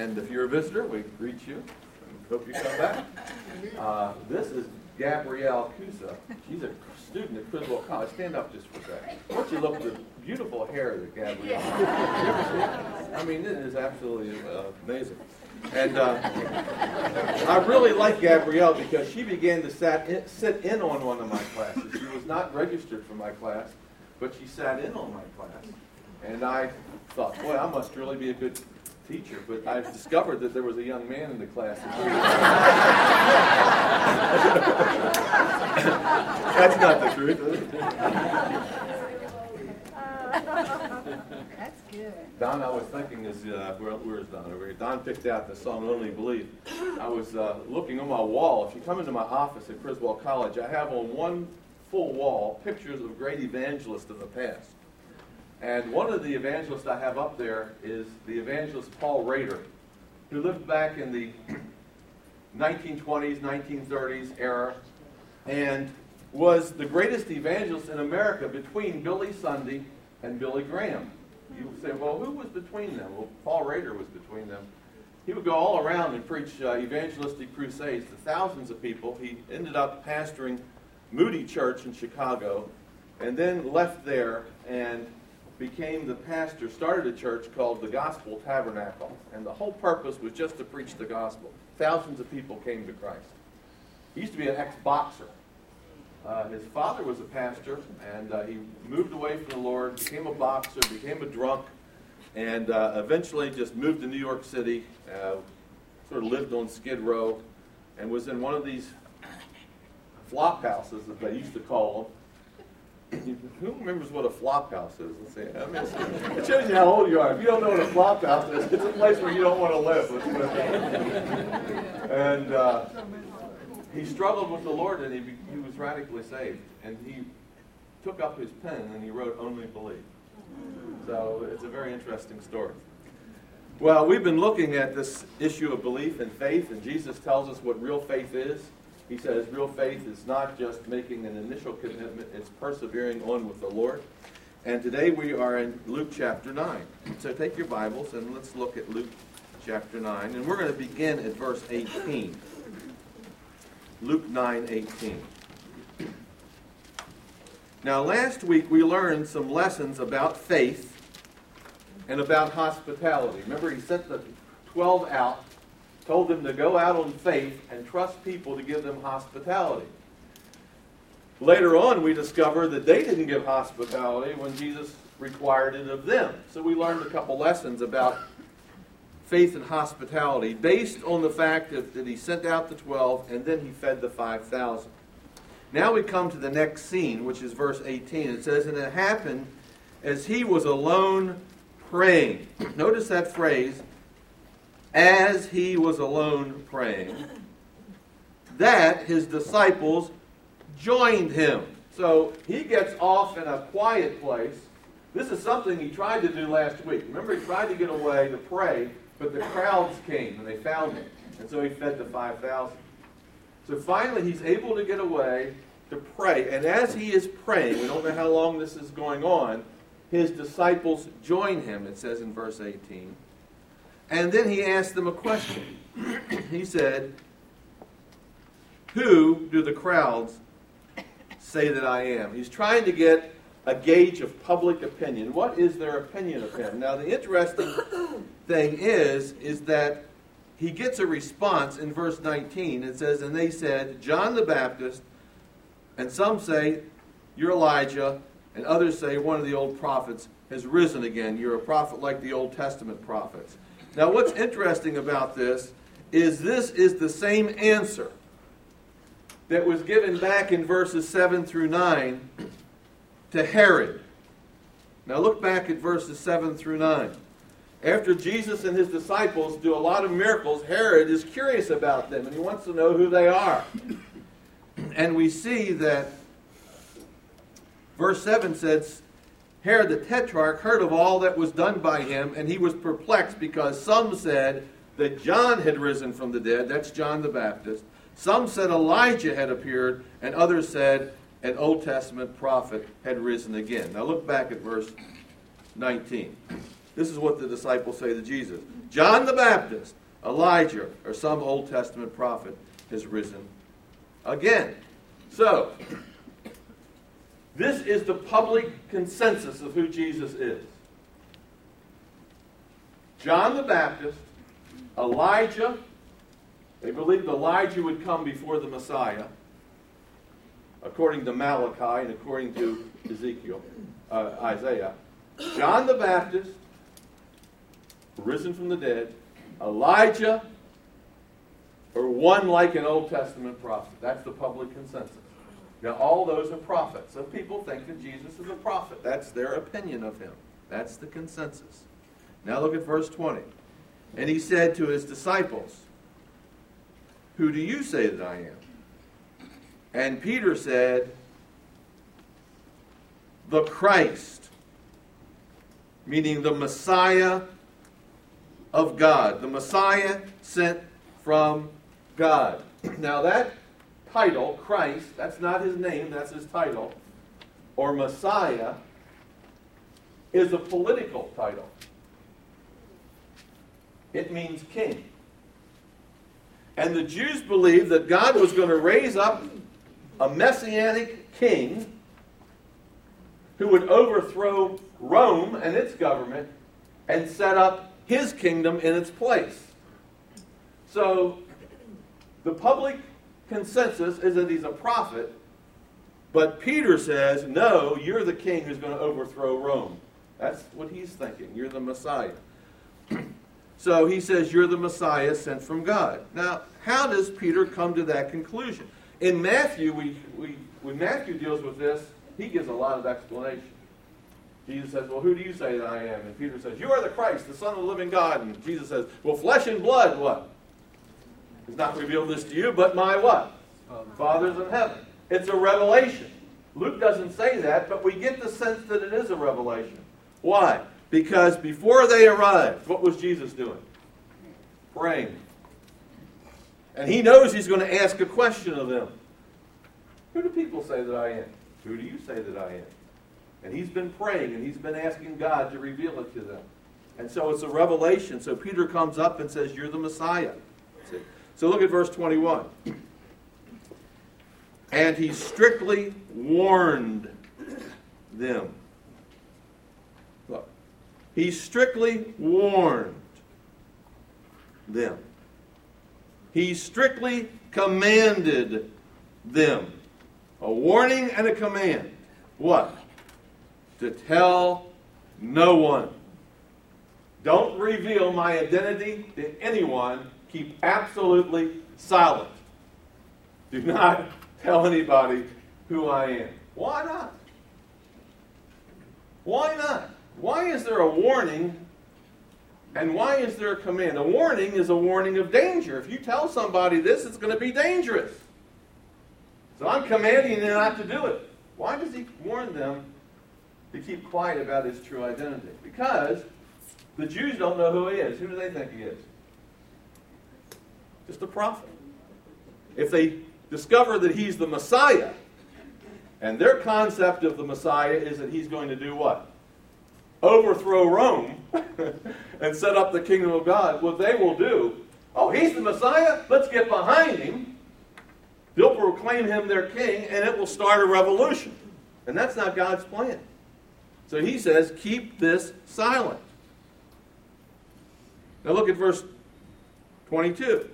And if you're a visitor, we greet you. And hope you come back. Uh, this is Gabrielle Cusa. She's a student at Criswell College. Stand up just for a second. Don't you look at the beautiful hair that Gabrielle I mean, it is absolutely uh, amazing. And uh, I really like Gabrielle because she began to sat in, sit in on one of my classes. She was not registered for my class, but she sat in on my class. And I thought, boy, I must really be a good teacher. But I've discovered that there was a young man in the class. That's not the truth. That's good. Don, I was thinking is uh, where, where's Don over here? Don picked out the song "Only Believe." I was uh, looking on my wall. If you come into my office at Criswell College, I have on one full wall pictures of great evangelists of the past. And one of the evangelists I have up there is the evangelist Paul Rader, who lived back in the 1920s, 1930s era, and was the greatest evangelist in America between Billy Sunday and Billy Graham. You say, well, who was between them? Well, Paul Rader was between them. He would go all around and preach uh, evangelistic crusades to thousands of people. He ended up pastoring Moody Church in Chicago and then left there and became the pastor, started a church called the Gospel Tabernacle. And the whole purpose was just to preach the gospel. Thousands of people came to Christ. He used to be an ex boxer. Uh, his father was a pastor, and uh, he moved away from the Lord, became a boxer, became a drunk, and uh, eventually just moved to New York City, uh, sort of lived on Skid Row, and was in one of these flop houses that they used to call them. Who remembers what a flop house is? Let's see. I mean, it shows you how old you are. If you don't know what a flop house is, it's a place where you don't want to live. and uh, he struggled with the Lord and he, he was radically saved. And he took up his pen and he wrote Only Believe. So it's a very interesting story. Well, we've been looking at this issue of belief and faith, and Jesus tells us what real faith is. He says real faith is not just making an initial commitment, it's persevering on with the Lord. And today we are in Luke chapter 9. So take your Bibles and let's look at Luke chapter 9. And we're going to begin at verse 18. Luke 9 18. Now, last week we learned some lessons about faith and about hospitality. Remember, he sent the 12 out, told them to go out on faith and trust people to give them hospitality. Later on, we discover that they didn't give hospitality when Jesus required it of them. So we learned a couple lessons about faith and hospitality based on the fact that, that he sent out the 12 and then he fed the 5,000. Now we come to the next scene, which is verse 18. It says, And it happened as he was alone praying. Notice that phrase, as he was alone praying, that his disciples joined him. So he gets off in a quiet place. This is something he tried to do last week. Remember, he tried to get away to pray but the crowds came and they found him. And so he fed the 5,000. So finally, he's able to get away to pray. And as he is praying, we don't know how long this is going on, his disciples join him, it says in verse 18. And then he asked them a question. he said, Who do the crowds say that I am? He's trying to get a gauge of public opinion. What is their opinion of him? Now, the interesting thing is, is that he gets a response in verse 19. It says, And they said, John the Baptist, and some say, You're Elijah, and others say, One of the old prophets has risen again. You're a prophet like the Old Testament prophets. Now, what's interesting about this is this is the same answer that was given back in verses 7 through 9 to Herod. Now look back at verses 7 through 9. After Jesus and his disciples do a lot of miracles, Herod is curious about them and he wants to know who they are. And we see that verse 7 says, Herod the Tetrarch heard of all that was done by him, and he was perplexed because some said that John had risen from the dead. That's John the Baptist. Some said Elijah had appeared, and others said an Old Testament prophet had risen again. Now look back at verse 19. This is what the disciples say to Jesus John the Baptist, Elijah, or some Old Testament prophet has risen again. So, this is the public consensus of who Jesus is. John the Baptist, Elijah, they believed Elijah would come before the Messiah, according to Malachi and according to Ezekiel, uh, Isaiah. John the Baptist, risen from the dead, Elijah, or one like an Old Testament prophet. That's the public consensus. Now, all those are prophets. So people think that Jesus is a prophet. That's their opinion of him. That's the consensus. Now look at verse 20. And he said to his disciples, Who do you say that I am? And Peter said, The Christ, meaning the Messiah of God, the Messiah sent from God. Now, that title, Christ, that's not his name, that's his title, or Messiah, is a political title. It means king. And the Jews believed that God was going to raise up a messianic king who would overthrow Rome and its government and set up his kingdom in its place. So the public consensus is that he's a prophet, but Peter says, no, you're the king who's going to overthrow Rome. That's what he's thinking. You're the Messiah. so he says, You're the Messiah sent from God. Now, how does Peter come to that conclusion? In Matthew, we, we, when Matthew deals with this, he gives a lot of explanation. Jesus says, Well, who do you say that I am? And Peter says, You are the Christ, the Son of the living God. And Jesus says, Well, flesh and blood, what? Not revealed this to you, but my what? Father's in heaven. It's a revelation. Luke doesn't say that, but we get the sense that it is a revelation. Why? Because before they arrived, what was Jesus doing? Praying. And he knows he's going to ask a question of them. Who do people say that I am? Who do you say that I am? And he's been praying and he's been asking God to reveal it to them. And so it's a revelation. So Peter comes up and says, You're the Messiah. So look at verse 21. And he strictly warned them. Look, he strictly warned them. He strictly commanded them. A warning and a command. What? To tell no one. Don't reveal my identity to anyone. Keep absolutely silent. Do not tell anybody who I am. Why not? Why not? Why is there a warning and why is there a command? A warning is a warning of danger. If you tell somebody this, it's going to be dangerous. So I'm commanding them not to do it. Why does he warn them to keep quiet about his true identity? Because the Jews don't know who he is. Who do they think he is? Just a prophet. If they discover that he's the Messiah, and their concept of the Messiah is that he's going to do what? Overthrow Rome and set up the kingdom of God. What they will do, oh, he's the Messiah? Let's get behind him. They'll proclaim him their king, and it will start a revolution. And that's not God's plan. So he says, keep this silent. Now look at verse 22.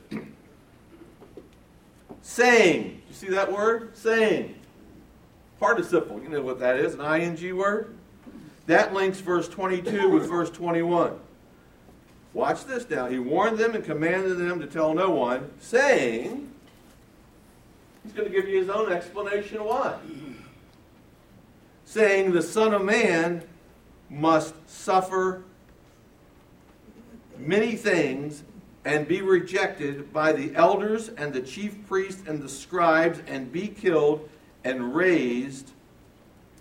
Saying. You see that word? Saying. Participle. You know what that is, an ing word? That links verse 22 with verse 21. Watch this now. He warned them and commanded them to tell no one, saying, He's going to give you his own explanation why. Saying, The Son of Man must suffer many things and be rejected by the elders and the chief priests and the scribes and be killed and raised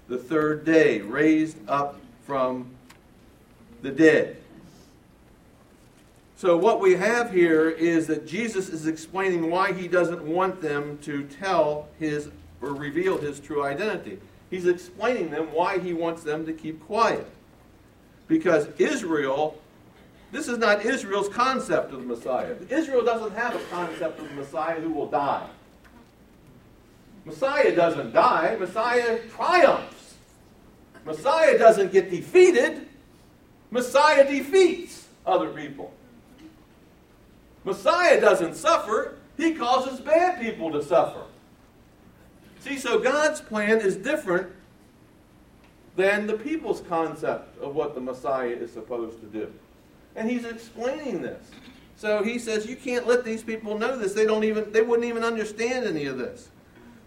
the third day, raised up from the dead. So, what we have here is that Jesus is explaining why he doesn't want them to tell his or reveal his true identity. He's explaining them why he wants them to keep quiet. because Israel, this is not Israel's concept of the Messiah. Israel doesn't have a concept of the Messiah who will die. Messiah doesn't die, Messiah triumphs. Messiah doesn't get defeated, Messiah defeats other people. Messiah doesn't suffer, he causes bad people to suffer. See, so God's plan is different than the people's concept of what the Messiah is supposed to do. And he's explaining this. So he says, You can't let these people know this. They don't even they wouldn't even understand any of this.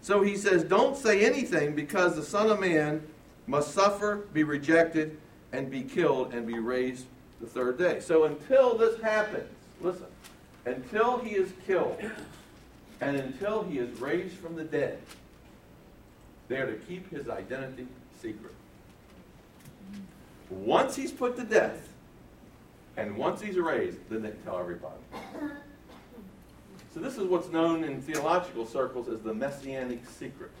So he says, Don't say anything because the Son of Man must suffer, be rejected, and be killed, and be raised the third day. So until this happens, listen, until he is killed, and until he is raised from the dead, they are to keep his identity secret. Once he's put to death, and once he's raised, then they can tell everybody. So this is what's known in theological circles as the messianic secret.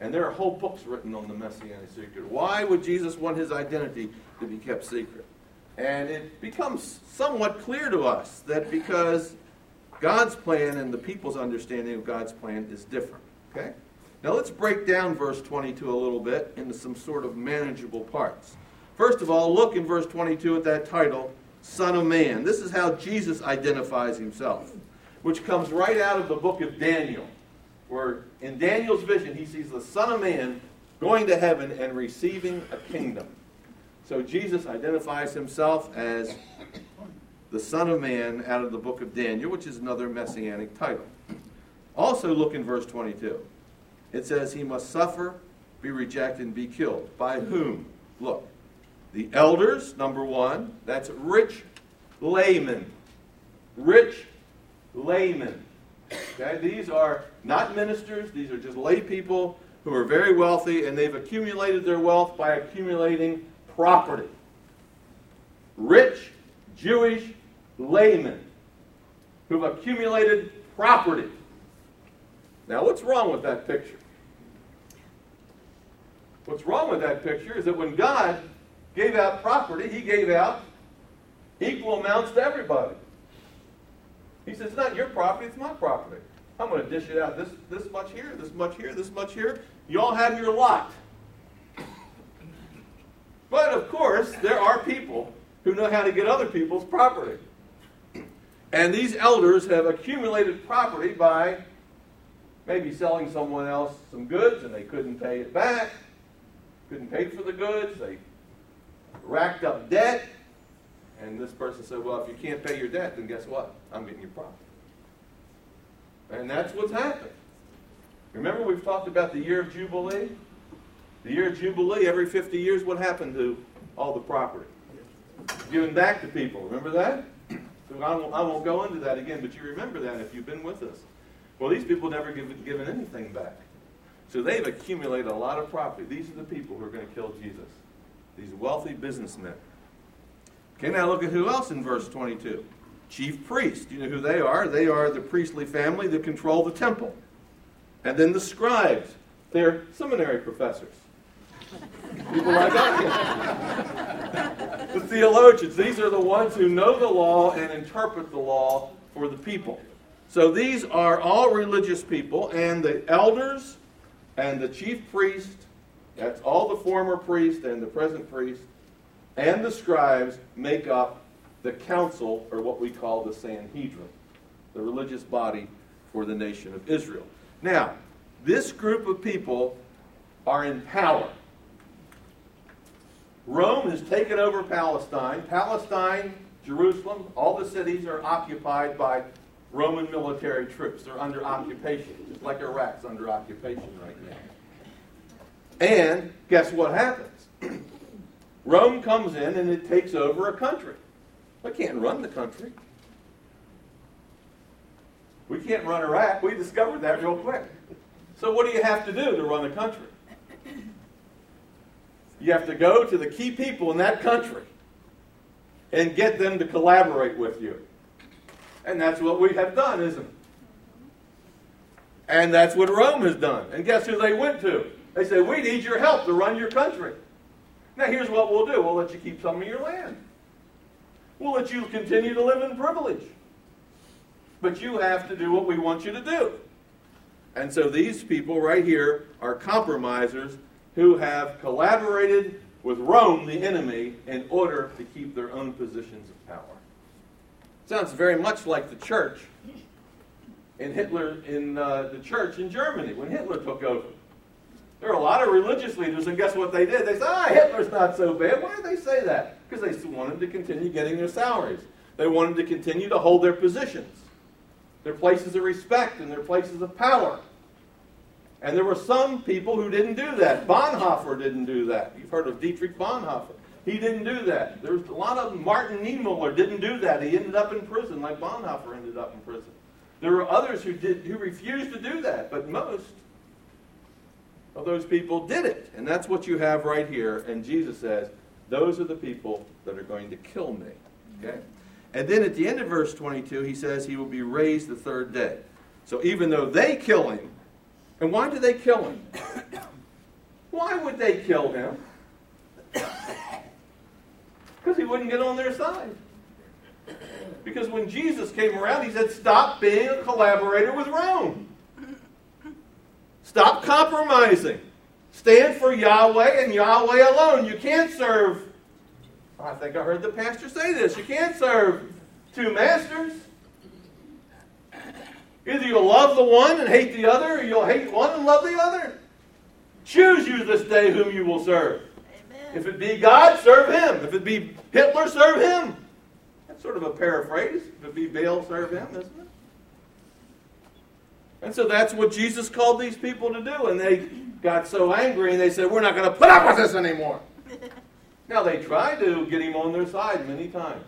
And there are whole books written on the messianic secret. Why would Jesus want his identity to be kept secret? And it becomes somewhat clear to us that because God's plan and the people's understanding of God's plan is different. Okay? Now let's break down verse 22 a little bit into some sort of manageable parts. First of all, look in verse 22 at that title, Son of Man. This is how Jesus identifies himself, which comes right out of the book of Daniel, where in Daniel's vision he sees the Son of Man going to heaven and receiving a kingdom. So Jesus identifies himself as the Son of Man out of the book of Daniel, which is another messianic title. Also, look in verse 22. It says, He must suffer, be rejected, and be killed. By whom? Look, the elders, number one, that's rich laymen. Rich laymen. Okay, these are not ministers, these are just lay people who are very wealthy and they've accumulated their wealth by accumulating property. Rich Jewish laymen who've accumulated property. Now, what's wrong with that picture? What's wrong with that picture is that when God gave out property, he gave out equal amounts to everybody. He says, it's not your property, it's my property. I'm going to dish it out this, this much here, this much here, this much here. You all have your lot. But of course, there are people who know how to get other people's property. And these elders have accumulated property by maybe selling someone else some goods and they couldn't pay it back, couldn't pay for the goods, they racked up debt, and this person said, Well, if you can't pay your debt, then guess what? I'm getting your property. And that's what's happened. Remember, we've talked about the year of Jubilee? The year of Jubilee, every 50 years, what happened to all the property? Given back to people. Remember that? So I won't, I won't go into that again, but you remember that if you've been with us. Well, these people never give, given anything back. So they've accumulated a lot of property. These are the people who are going to kill Jesus these wealthy businessmen. Okay, now look at who else in verse 22. Chief priests. You know who they are? They are the priestly family that control the temple. And then the scribes. They're seminary professors. People like us. the theologians. These are the ones who know the law and interpret the law for the people. So these are all religious people, and the elders and the chief priest that's all the former priests and the present priests and the scribes make up the council, or what we call the Sanhedrin, the religious body for the nation of Israel. Now, this group of people are in power. Rome has taken over Palestine. Palestine, Jerusalem, all the cities are occupied by Roman military troops. They're under occupation, just like Iraq's under occupation right now. And guess what happens? Rome comes in and it takes over a country. We can't run the country. We can't run Iraq. We discovered that real quick. So, what do you have to do to run a country? You have to go to the key people in that country and get them to collaborate with you. And that's what we have done, isn't it? And that's what Rome has done. And guess who they went to? They said, We need your help to run your country. Now, here's what we'll do we'll let you keep some of your land, we'll let you continue to live in privilege. But you have to do what we want you to do. And so these people right here are compromisers who have collaborated with Rome, the enemy, in order to keep their own positions of power. Sounds very much like the church in Hitler in uh, the church in Germany when Hitler took over. There were a lot of religious leaders, and guess what they did? They said, "Ah, Hitler's not so bad." Why did they say that? Because they wanted to continue getting their salaries. They wanted to continue to hold their positions, their places of respect, and their places of power. And there were some people who didn't do that. Bonhoeffer didn't do that. You've heard of Dietrich Bonhoeffer. He didn't do that. There's a lot of. Martin Niemöller didn't do that. He ended up in prison, like Bonhoeffer ended up in prison. There were others who did who refused to do that, but most of those people did it. And that's what you have right here. And Jesus says, those are the people that are going to kill me. Okay? And then at the end of verse 22, he says he will be raised the third day. So even though they kill him, and why do they kill him? Why would they kill him? Because he wouldn't get on their side. Because when Jesus came around, he said, Stop being a collaborator with Rome. Stop compromising. Stand for Yahweh and Yahweh alone. You can't serve. I think I heard the pastor say this. You can't serve two masters. Either you'll love the one and hate the other, or you'll hate one and love the other. Choose you this day whom you will serve. Amen. If it be God, serve him. If it be Hitler, serve him. That's sort of a paraphrase. If it be Baal, serve him, isn't it? And so that's what Jesus called these people to do. And they got so angry and they said, We're not going to put up with this anymore. now, they tried to get him on their side many times,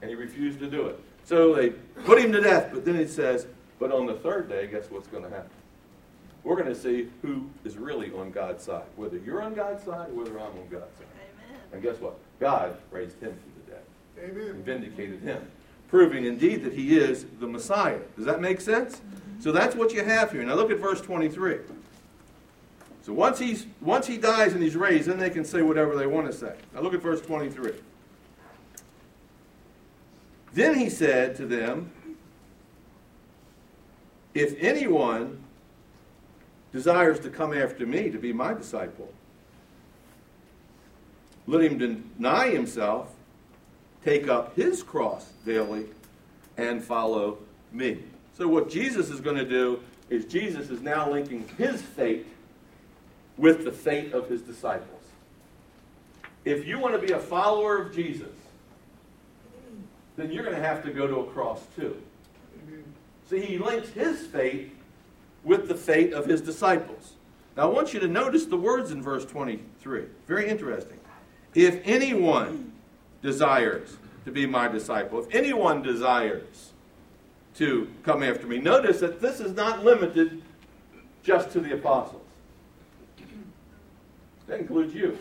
and he refused to do it. So they put him to death, but then it says, but on the third day, guess what's going to happen? We're going to see who is really on God's side, whether you're on God's side or whether I'm on God's side. Amen. And guess what? God raised him from the dead. Amen. And vindicated him, proving indeed that he is the Messiah. Does that make sense? So that's what you have here. Now look at verse 23. So once he's once he dies and he's raised, then they can say whatever they want to say. Now look at verse 23. Then he said to them, If anyone desires to come after me to be my disciple, let him deny himself, take up his cross daily, and follow me. So, what Jesus is going to do is Jesus is now linking his fate with the fate of his disciples. If you want to be a follower of Jesus, then you're going to have to go to a cross too. See, he links his fate with the fate of his disciples. Now, I want you to notice the words in verse 23. Very interesting. If anyone desires to be my disciple, if anyone desires to come after me, notice that this is not limited just to the apostles. That includes you.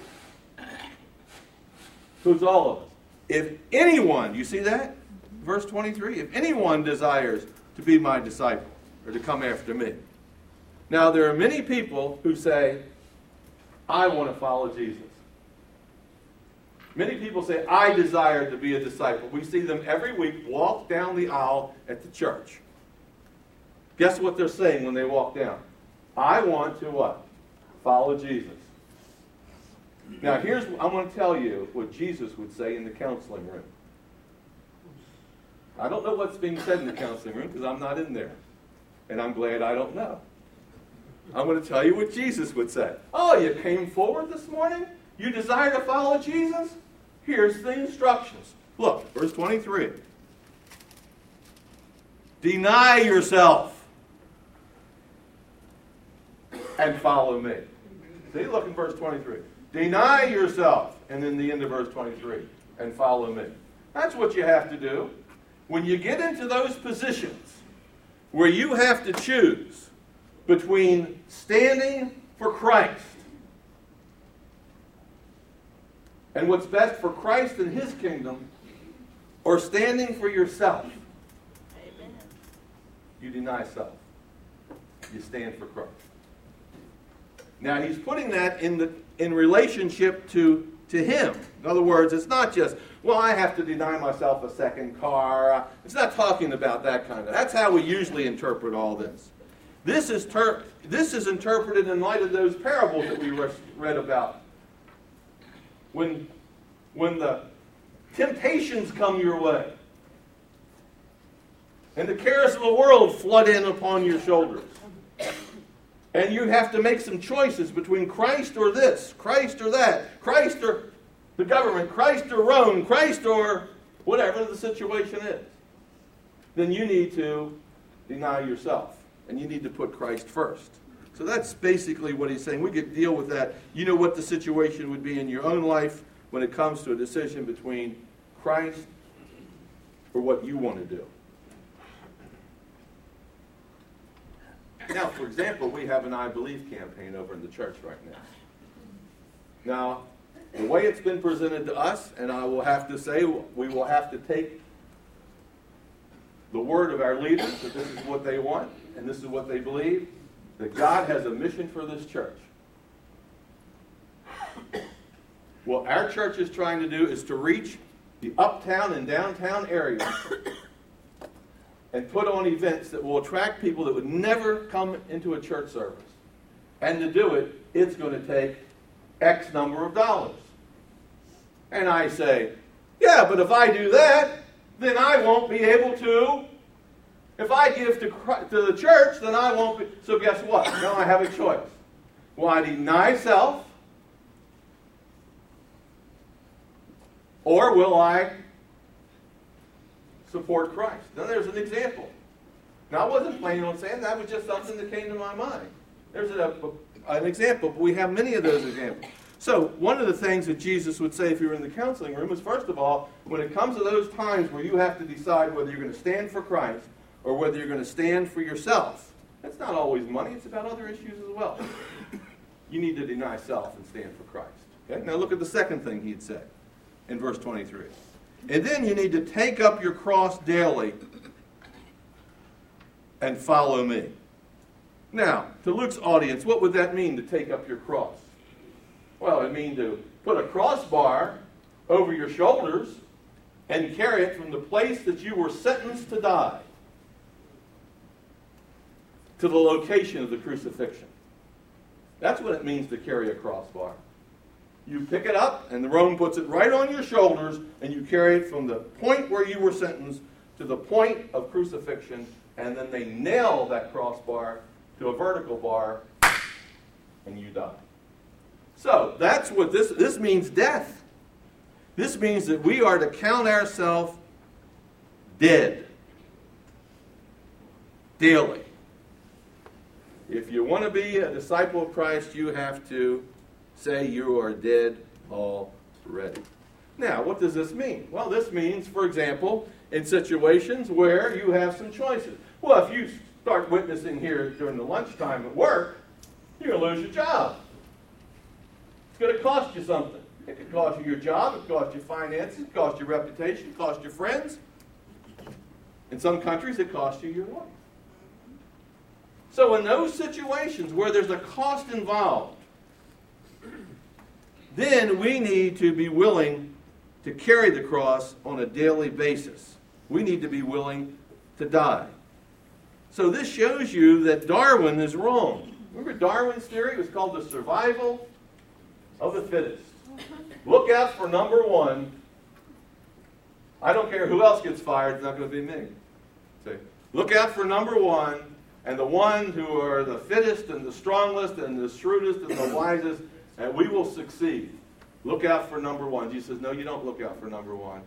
Includes all of us. If anyone, you see that? Verse 23 if anyone desires to be my disciple or to come after me. Now, there are many people who say, I want to follow Jesus. Many people say, I desire to be a disciple. We see them every week walk down the aisle at the church. Guess what they're saying when they walk down? I want to what? Follow Jesus. Now, here's I'm going to tell you what Jesus would say in the counseling room. I don't know what's being said in the counseling room because I'm not in there. And I'm glad I don't know. I'm going to tell you what Jesus would say. Oh, you came forward this morning? You desire to follow Jesus? Here's the instructions. Look, verse 23. Deny yourself and follow me. See, look in verse 23. Deny yourself. And then the end of verse 23. And follow me. That's what you have to do. When you get into those positions where you have to choose between standing for Christ and what's best for Christ and his kingdom or standing for yourself, Amen. you deny self. You stand for Christ. Now he's putting that in the in relationship to to him. In other words, it's not just, well, I have to deny myself a second car. It's not talking about that kind of. That's how we usually interpret all this. This is ter- this is interpreted in light of those parables that we read about. When when the temptations come your way and the cares of the world flood in upon your shoulders. And you have to make some choices between Christ or this, Christ or that, Christ or the government, Christ or Rome, Christ or whatever the situation is. Then you need to deny yourself and you need to put Christ first. So that's basically what he's saying. We could deal with that. You know what the situation would be in your own life when it comes to a decision between Christ or what you want to do. Now, for example, we have an I Believe campaign over in the church right now. Now, the way it's been presented to us, and I will have to say, we will have to take the word of our leaders that this is what they want and this is what they believe, that God has a mission for this church. What our church is trying to do is to reach the uptown and downtown areas and put on events that will attract people that would never come into a church service. And to do it, it's going to take X number of dollars. And I say, yeah, but if I do that, then I won't be able to. If I give to, to the church, then I won't be. So guess what? Now I have a choice. Will I deny self? Or will I support Christ. Now, there's an example. Now, I wasn't planning on saying that, was just something that came to my mind. There's a, a, an example, but we have many of those examples. So, one of the things that Jesus would say if you were in the counseling room is first of all, when it comes to those times where you have to decide whether you're going to stand for Christ or whether you're going to stand for yourself, that's not always money, it's about other issues as well. You need to deny self and stand for Christ. Okay? Now, look at the second thing he'd say in verse 23. And then you need to take up your cross daily and follow me. Now, to Luke's audience, what would that mean to take up your cross? Well, it means to put a crossbar over your shoulders and carry it from the place that you were sentenced to die to the location of the crucifixion. That's what it means to carry a crossbar. You pick it up, and the Rome puts it right on your shoulders, and you carry it from the point where you were sentenced to the point of crucifixion, and then they nail that crossbar to a vertical bar, and you die. So that's what this this means death. This means that we are to count ourselves dead daily. If you want to be a disciple of Christ, you have to say you are dead already. Now, what does this mean? Well, this means, for example, in situations where you have some choices. Well, if you start witnessing here during the lunchtime at work, you're going to lose your job. It's going to cost you something. It could cost you your job, it could cost you finances, it could cost you reputation, it could cost you friends. In some countries, it costs you your life. So, in those situations where there's a cost involved, then we need to be willing to carry the cross on a daily basis. We need to be willing to die. So this shows you that Darwin is wrong. Remember Darwin's theory? It was called the survival of the fittest. Look out for number one. I don't care who else gets fired, it's not going to be me. See? Look out for number one, and the ones who are the fittest and the strongest and the shrewdest and the wisest and we will succeed. Look out for number one. Jesus says, No, you don't look out for number one.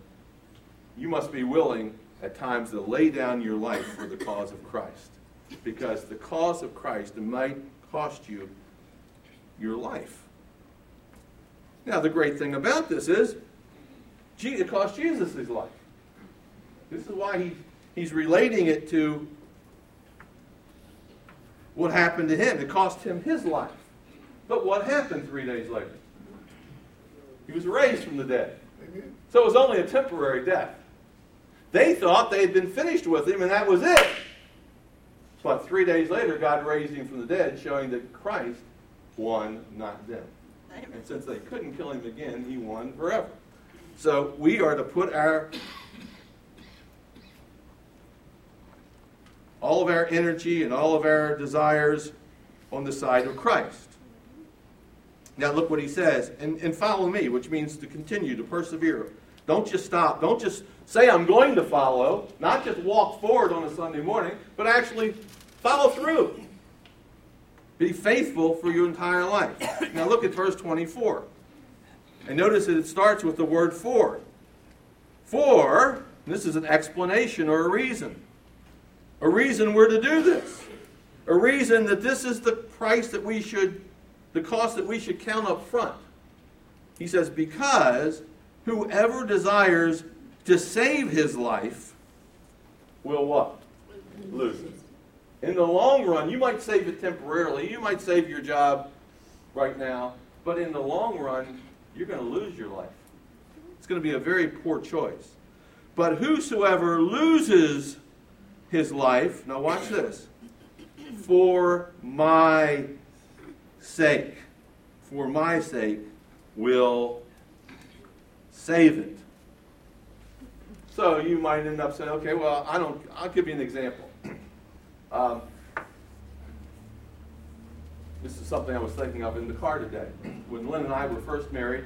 You must be willing at times to lay down your life for the cause of Christ. Because the cause of Christ might cost you your life. Now, the great thing about this is it cost Jesus his life. This is why he, he's relating it to what happened to him. It cost him his life. But what happened three days later? He was raised from the dead. So it was only a temporary death. They thought they had been finished with him and that was it. But three days later, God raised him from the dead, showing that Christ won, not them. And since they couldn't kill him again, he won forever. So we are to put our all of our energy and all of our desires on the side of Christ. Now look what he says, and, and follow me, which means to continue, to persevere. Don't just stop. Don't just say, I'm going to follow, not just walk forward on a Sunday morning, but actually follow through. Be faithful for your entire life. Now look at verse 24. And notice that it starts with the word for. For, this is an explanation or a reason. A reason we're to do this. A reason that this is the price that we should, the cost that we should count up front. He says, because whoever desires to save his life will what? Lose it. In the long run, you might save it temporarily. You might save your job right now. But in the long run, you're going to lose your life. It's going to be a very poor choice. But whosoever loses his life, now watch this, for my sake, for my sake, will save it. So you might end up saying, okay, well, I don't, I'll give you an example. Um, this is something I was thinking of in the car today. When Lynn and I were first married,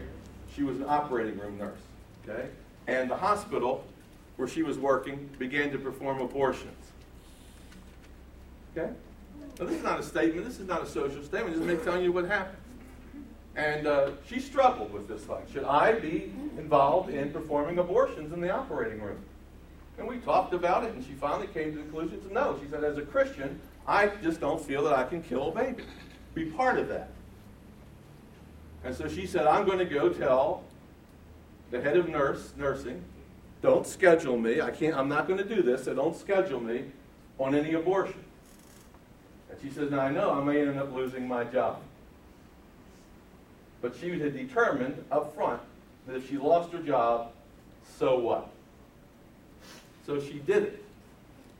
she was an operating room nurse, okay? And the hospital where she was working began to perform abortions. Okay? Now, this is not a statement. This is not a social statement. Just me telling you what happened. And uh, she struggled with this. Like, should I be involved in performing abortions in the operating room? And we talked about it, and she finally came to the conclusion to no. She said, as a Christian, I just don't feel that I can kill a baby. Be part of that. And so she said, I'm going to go tell the head of nurse nursing, don't schedule me. I can't. I'm not going to do this. So don't schedule me on any abortion. And she says, now I know I may end up losing my job. But she had determined up front that if she lost her job, so what? So she did it.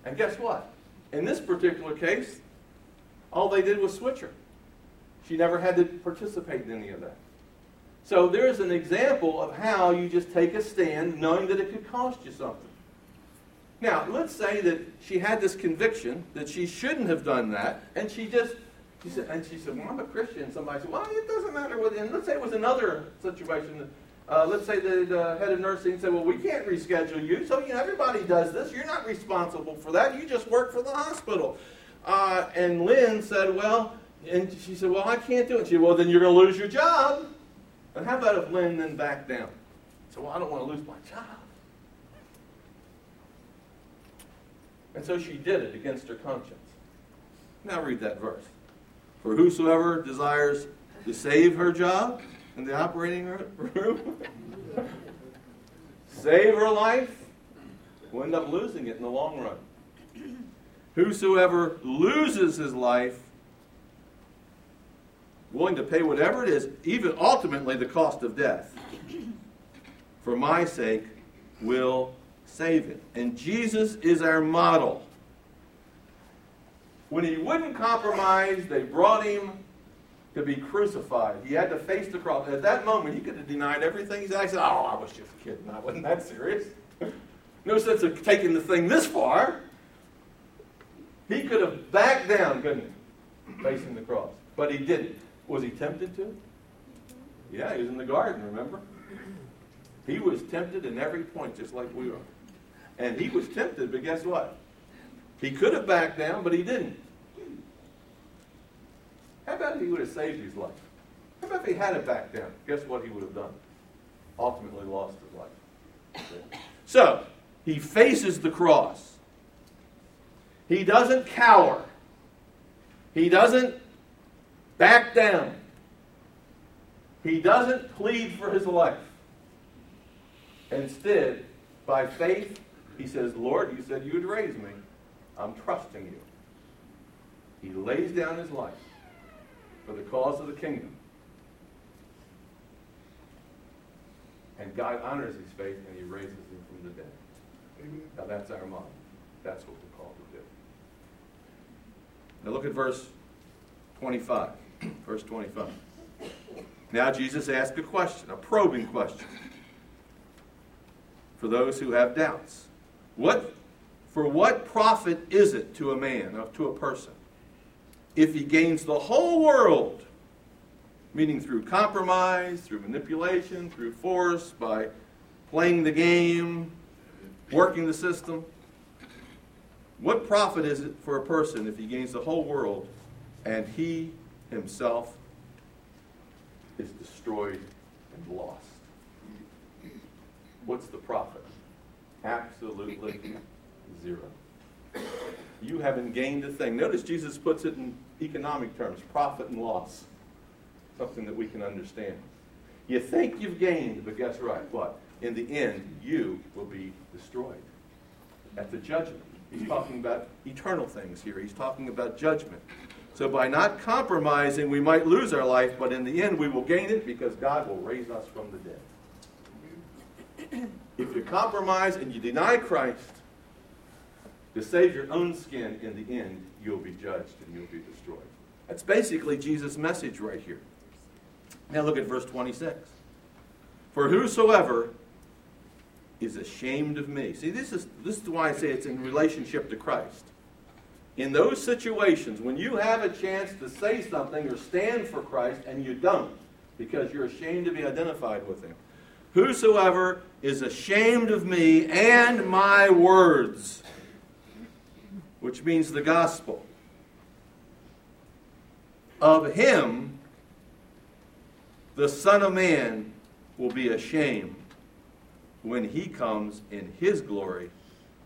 And guess what? In this particular case, all they did was switch her. She never had to participate in any of that. So there's an example of how you just take a stand knowing that it could cost you something. Now, let's say that she had this conviction that she shouldn't have done that, and she just, she said, and she said, well, I'm a Christian. Somebody said, well, it doesn't matter what, and let's say it was another situation uh, let's say the uh, head of nursing said, well, we can't reschedule you. So, you know, everybody does this. You're not responsible for that. You just work for the hospital. Uh, and Lynn said, well, and she said, well, I can't do it. She said, well, then you're going to lose your job. And how about if Lynn then backed down? So, well, I don't want to lose my job. And so she did it against her conscience. Now read that verse. For whosoever desires to save her job in the operating room, save her life, will end up losing it in the long run. Whosoever loses his life, willing to pay whatever it is, even ultimately the cost of death, for my sake, will save it. And Jesus is our model. When he wouldn't compromise, they brought him to be crucified. He had to face the cross. At that moment, he could have denied everything. He said, Oh, I was just kidding. I wasn't that serious. no sense of taking the thing this far. He could have backed down, couldn't he? Facing the cross. But he didn't. Was he tempted to? Yeah, he was in the garden, remember? He was tempted in every point, just like we are. And he was tempted, but guess what? He could have backed down, but he didn't. How about if he would have saved his life? How about if he had it back down? Guess what he would have done? Ultimately lost his life. So, he faces the cross. He doesn't cower. He doesn't back down. He doesn't plead for his life. Instead, by faith, he says, Lord, you said you would raise me. I'm trusting you. He lays down his life for the cause of the kingdom. And God honors his faith and he raises him from the dead. Amen. Now that's our model. That's what we're called to do. Now look at verse 25. Verse 25. Now Jesus asked a question, a probing question, for those who have doubts. What, for what profit is it to a man, to a person, if he gains the whole world, meaning through compromise, through manipulation, through force, by playing the game, working the system? What profit is it for a person if he gains the whole world and he himself is destroyed and lost? What's the profit? Absolutely zero. You haven't gained a thing. Notice Jesus puts it in economic terms profit and loss. Something that we can understand. You think you've gained, but guess right, what? In the end, you will be destroyed at the judgment. He's talking about eternal things here. He's talking about judgment. So by not compromising, we might lose our life, but in the end, we will gain it because God will raise us from the dead. If you compromise and you deny Christ to save your own skin, in the end, you'll be judged and you'll be destroyed. That's basically Jesus' message right here. Now look at verse 26. For whosoever is ashamed of me. See, this is, this is why I say it's in relationship to Christ. In those situations, when you have a chance to say something or stand for Christ and you don't, because you're ashamed to be identified with Him, whosoever is ashamed of me and my words, which means the gospel, of him the Son of Man will be ashamed when he comes in his glory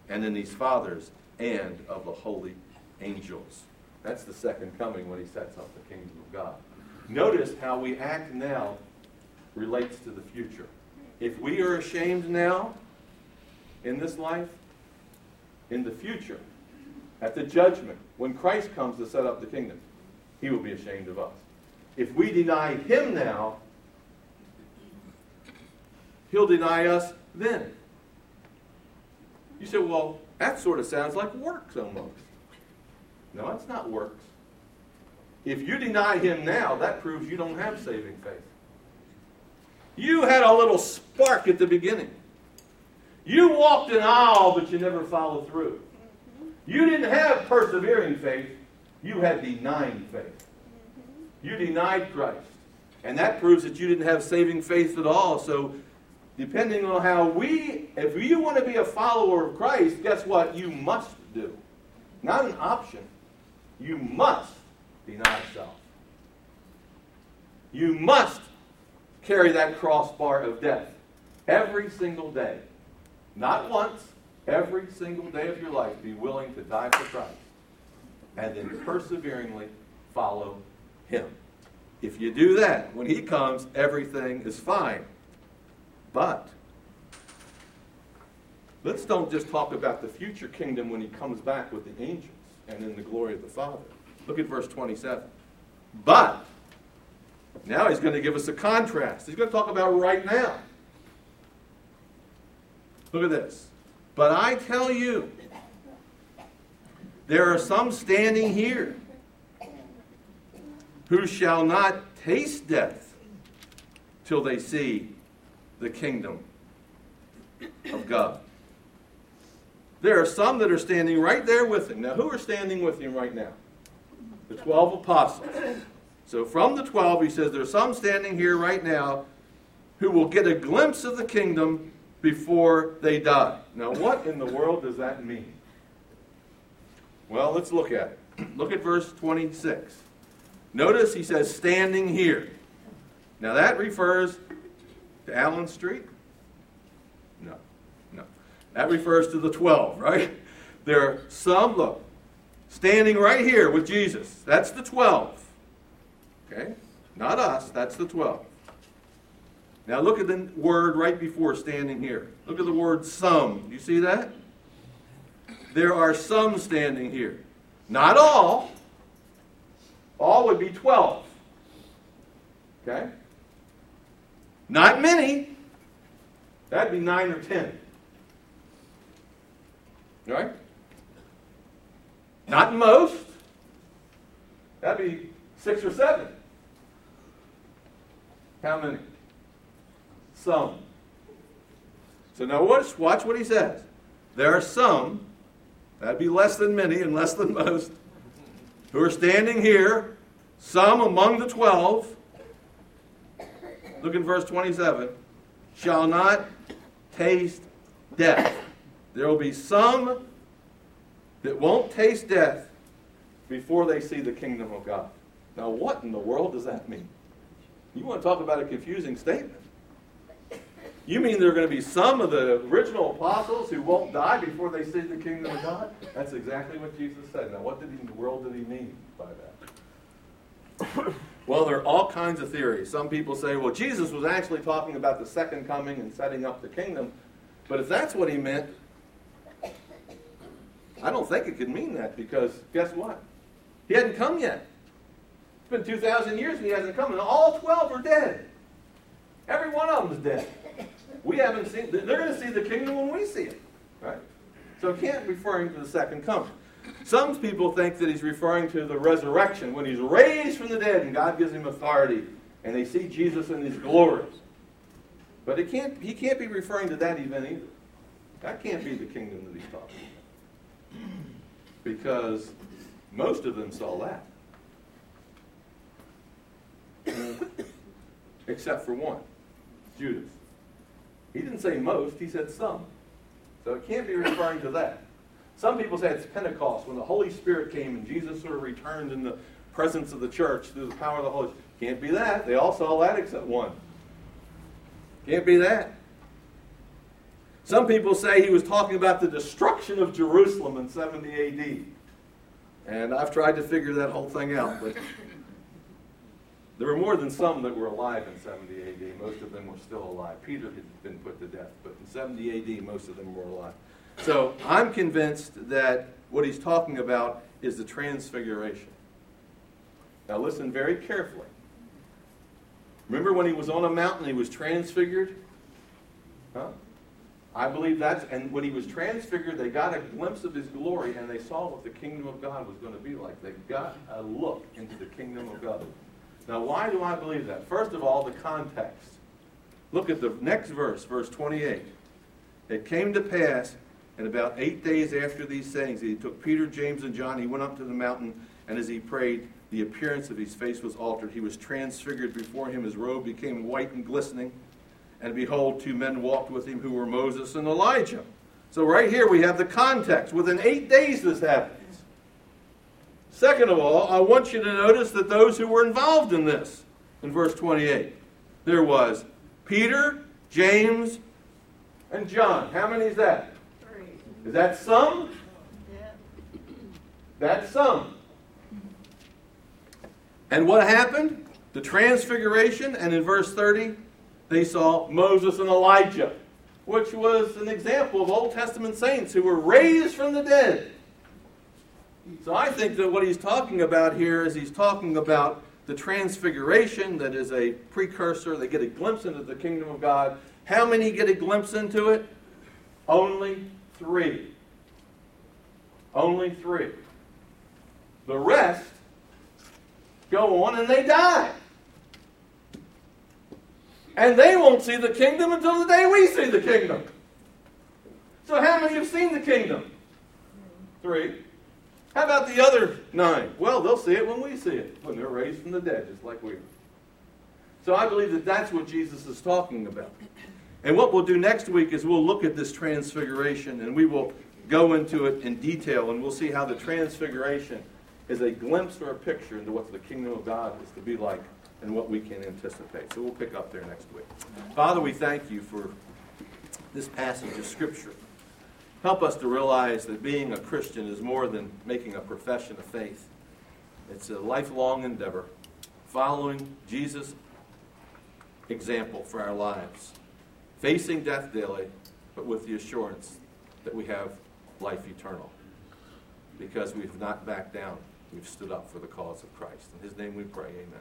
and in his Father's and of the holy angels. That's the second coming when he sets up the kingdom of God. Notice how we act now relates to the future. If we are ashamed now in this life, in the future, at the judgment, when Christ comes to set up the kingdom, he will be ashamed of us. If we deny him now, he'll deny us then. You say, well, that sort of sounds like works almost. No, it's not works. If you deny him now, that proves you don't have saving faith. You had a little spark at the beginning. You walked an aisle, but you never followed through. You didn't have persevering faith, you had denying faith. You denied Christ. And that proves that you didn't have saving faith at all. So depending on how we, if you want to be a follower of Christ, guess what? You must do. Not an option. You must deny self. You must carry that crossbar of death every single day. Not once, every single day of your life, be willing to die for Christ. And then perseveringly follow Him. If you do that, when He comes, everything is fine. But let's don't just talk about the future kingdom when he comes back with the angels and in the glory of the Father. Look at verse 27. But now he's going to give us a contrast. He's going to talk about right now. Look at this. But I tell you, there are some standing here who shall not taste death till they see the kingdom of God. There are some that are standing right there with him. Now, who are standing with him right now? The 12 apostles. So, from the 12, he says, There are some standing here right now who will get a glimpse of the kingdom before they die. Now, what in the world does that mean? Well, let's look at it. Look at verse 26. Notice he says, standing here. Now, that refers to Allen Street? That refers to the 12, right? There are some, look, standing right here with Jesus. That's the 12. Okay? Not us, that's the 12. Now look at the word right before standing here. Look at the word some. You see that? There are some standing here. Not all. All would be 12. Okay? Not many. That'd be nine or ten. Right? Not most. That'd be six or seven. How many? Some. So now watch, watch what he says. There are some, that'd be less than many and less than most, who are standing here, some among the twelve. Look in verse 27. Shall not taste death. There will be some that won't taste death before they see the kingdom of God. Now, what in the world does that mean? You want to talk about a confusing statement? You mean there are going to be some of the original apostles who won't die before they see the kingdom of God? That's exactly what Jesus said. Now, what did he, in the world did he mean by that? well, there are all kinds of theories. Some people say, well, Jesus was actually talking about the second coming and setting up the kingdom. But if that's what he meant, I don't think it could mean that because guess what? He hadn't come yet. It's been 2,000 years and he hasn't come, and all 12 are dead. Every one of them is dead. We haven't seen, they're going to see the kingdom when we see it. Right? So it can't be referring to the second coming. Some people think that he's referring to the resurrection, when he's raised from the dead and God gives him authority and they see Jesus in his glories. But it can't, he can't be referring to that event either. That can't be the kingdom that he's talking about. Because most of them saw that. Except for one, Judas. He didn't say most, he said some. So it can't be referring to that. Some people say it's Pentecost when the Holy Spirit came and Jesus sort of returned in the presence of the church through the power of the Holy Spirit. Can't be that. They all saw that except one. Can't be that. Some people say he was talking about the destruction of Jerusalem in 70 AD. And I've tried to figure that whole thing out, but there were more than some that were alive in 70 AD. Most of them were still alive. Peter had been put to death, but in 70 AD, most of them were alive. So I'm convinced that what he's talking about is the transfiguration. Now listen very carefully. Remember when he was on a mountain, he was transfigured? Huh? I believe that's, and when he was transfigured, they got a glimpse of his glory and they saw what the kingdom of God was going to be like. They got a look into the kingdom of God. Now, why do I believe that? First of all, the context. Look at the next verse, verse 28. It came to pass, and about eight days after these sayings, he took Peter, James, and John. He went up to the mountain, and as he prayed, the appearance of his face was altered. He was transfigured before him. His robe became white and glistening. And behold, two men walked with him who were Moses and Elijah. So, right here we have the context. Within eight days, this happens. Second of all, I want you to notice that those who were involved in this, in verse 28, there was Peter, James, and John. How many is that? Three. Is that some? Yeah. That's some. And what happened? The transfiguration, and in verse 30, they saw Moses and Elijah, which was an example of Old Testament saints who were raised from the dead. So I think that what he's talking about here is he's talking about the transfiguration that is a precursor. They get a glimpse into the kingdom of God. How many get a glimpse into it? Only three. Only three. The rest go on and they die. And they won't see the kingdom until the day we see the kingdom. So, how many have seen the kingdom? Three. How about the other nine? Well, they'll see it when we see it, when they're raised from the dead, just like we are. So, I believe that that's what Jesus is talking about. And what we'll do next week is we'll look at this transfiguration and we will go into it in detail and we'll see how the transfiguration is a glimpse or a picture into what the kingdom of God is to be like and what we can anticipate. So we'll pick up there next week. Father, we thank you for this passage of Scripture. Help us to realize that being a Christian is more than making a profession of faith. It's a lifelong endeavor, following Jesus' example for our lives, facing death daily, but with the assurance that we have life eternal. Because we've not backed down, we've stood up for the cause of Christ. In his name we pray, amen.